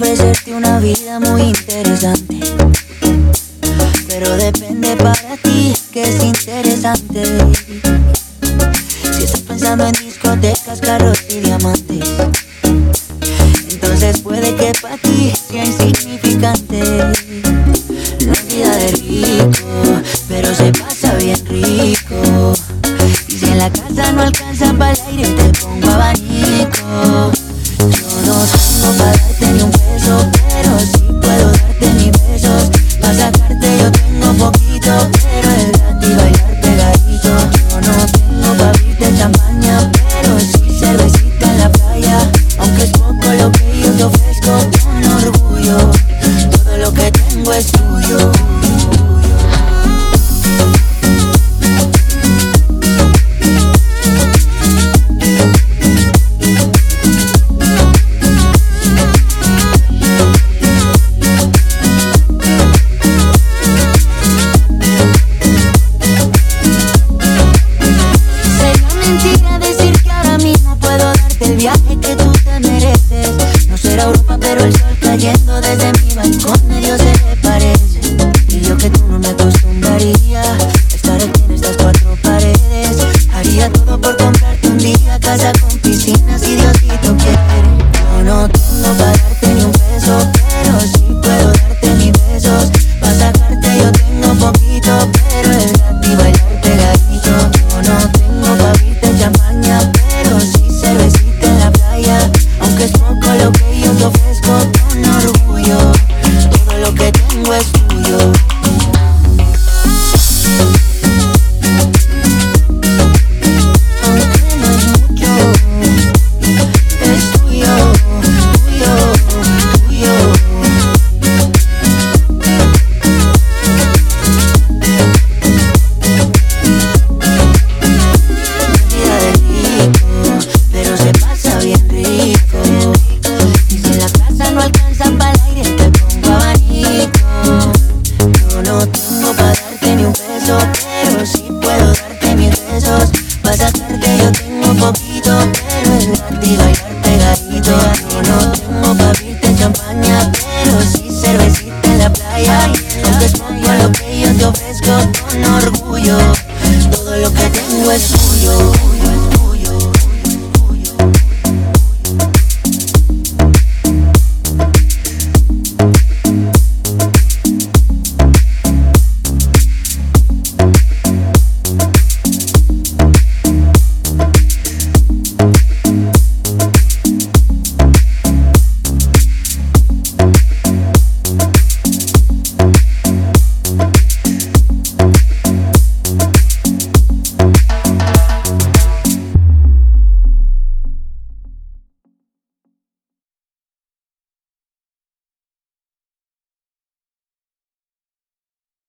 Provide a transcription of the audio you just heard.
ofrecerte una vida muy interesante. Pero depende para ti que es interesante. Si estás pensando en discotecas, carros y diamantes, entonces puede que para ti sea insignificante. No es vida de rico, pero se pasa bien rico. Y si en la casa no alcanza para el aire, te pongo English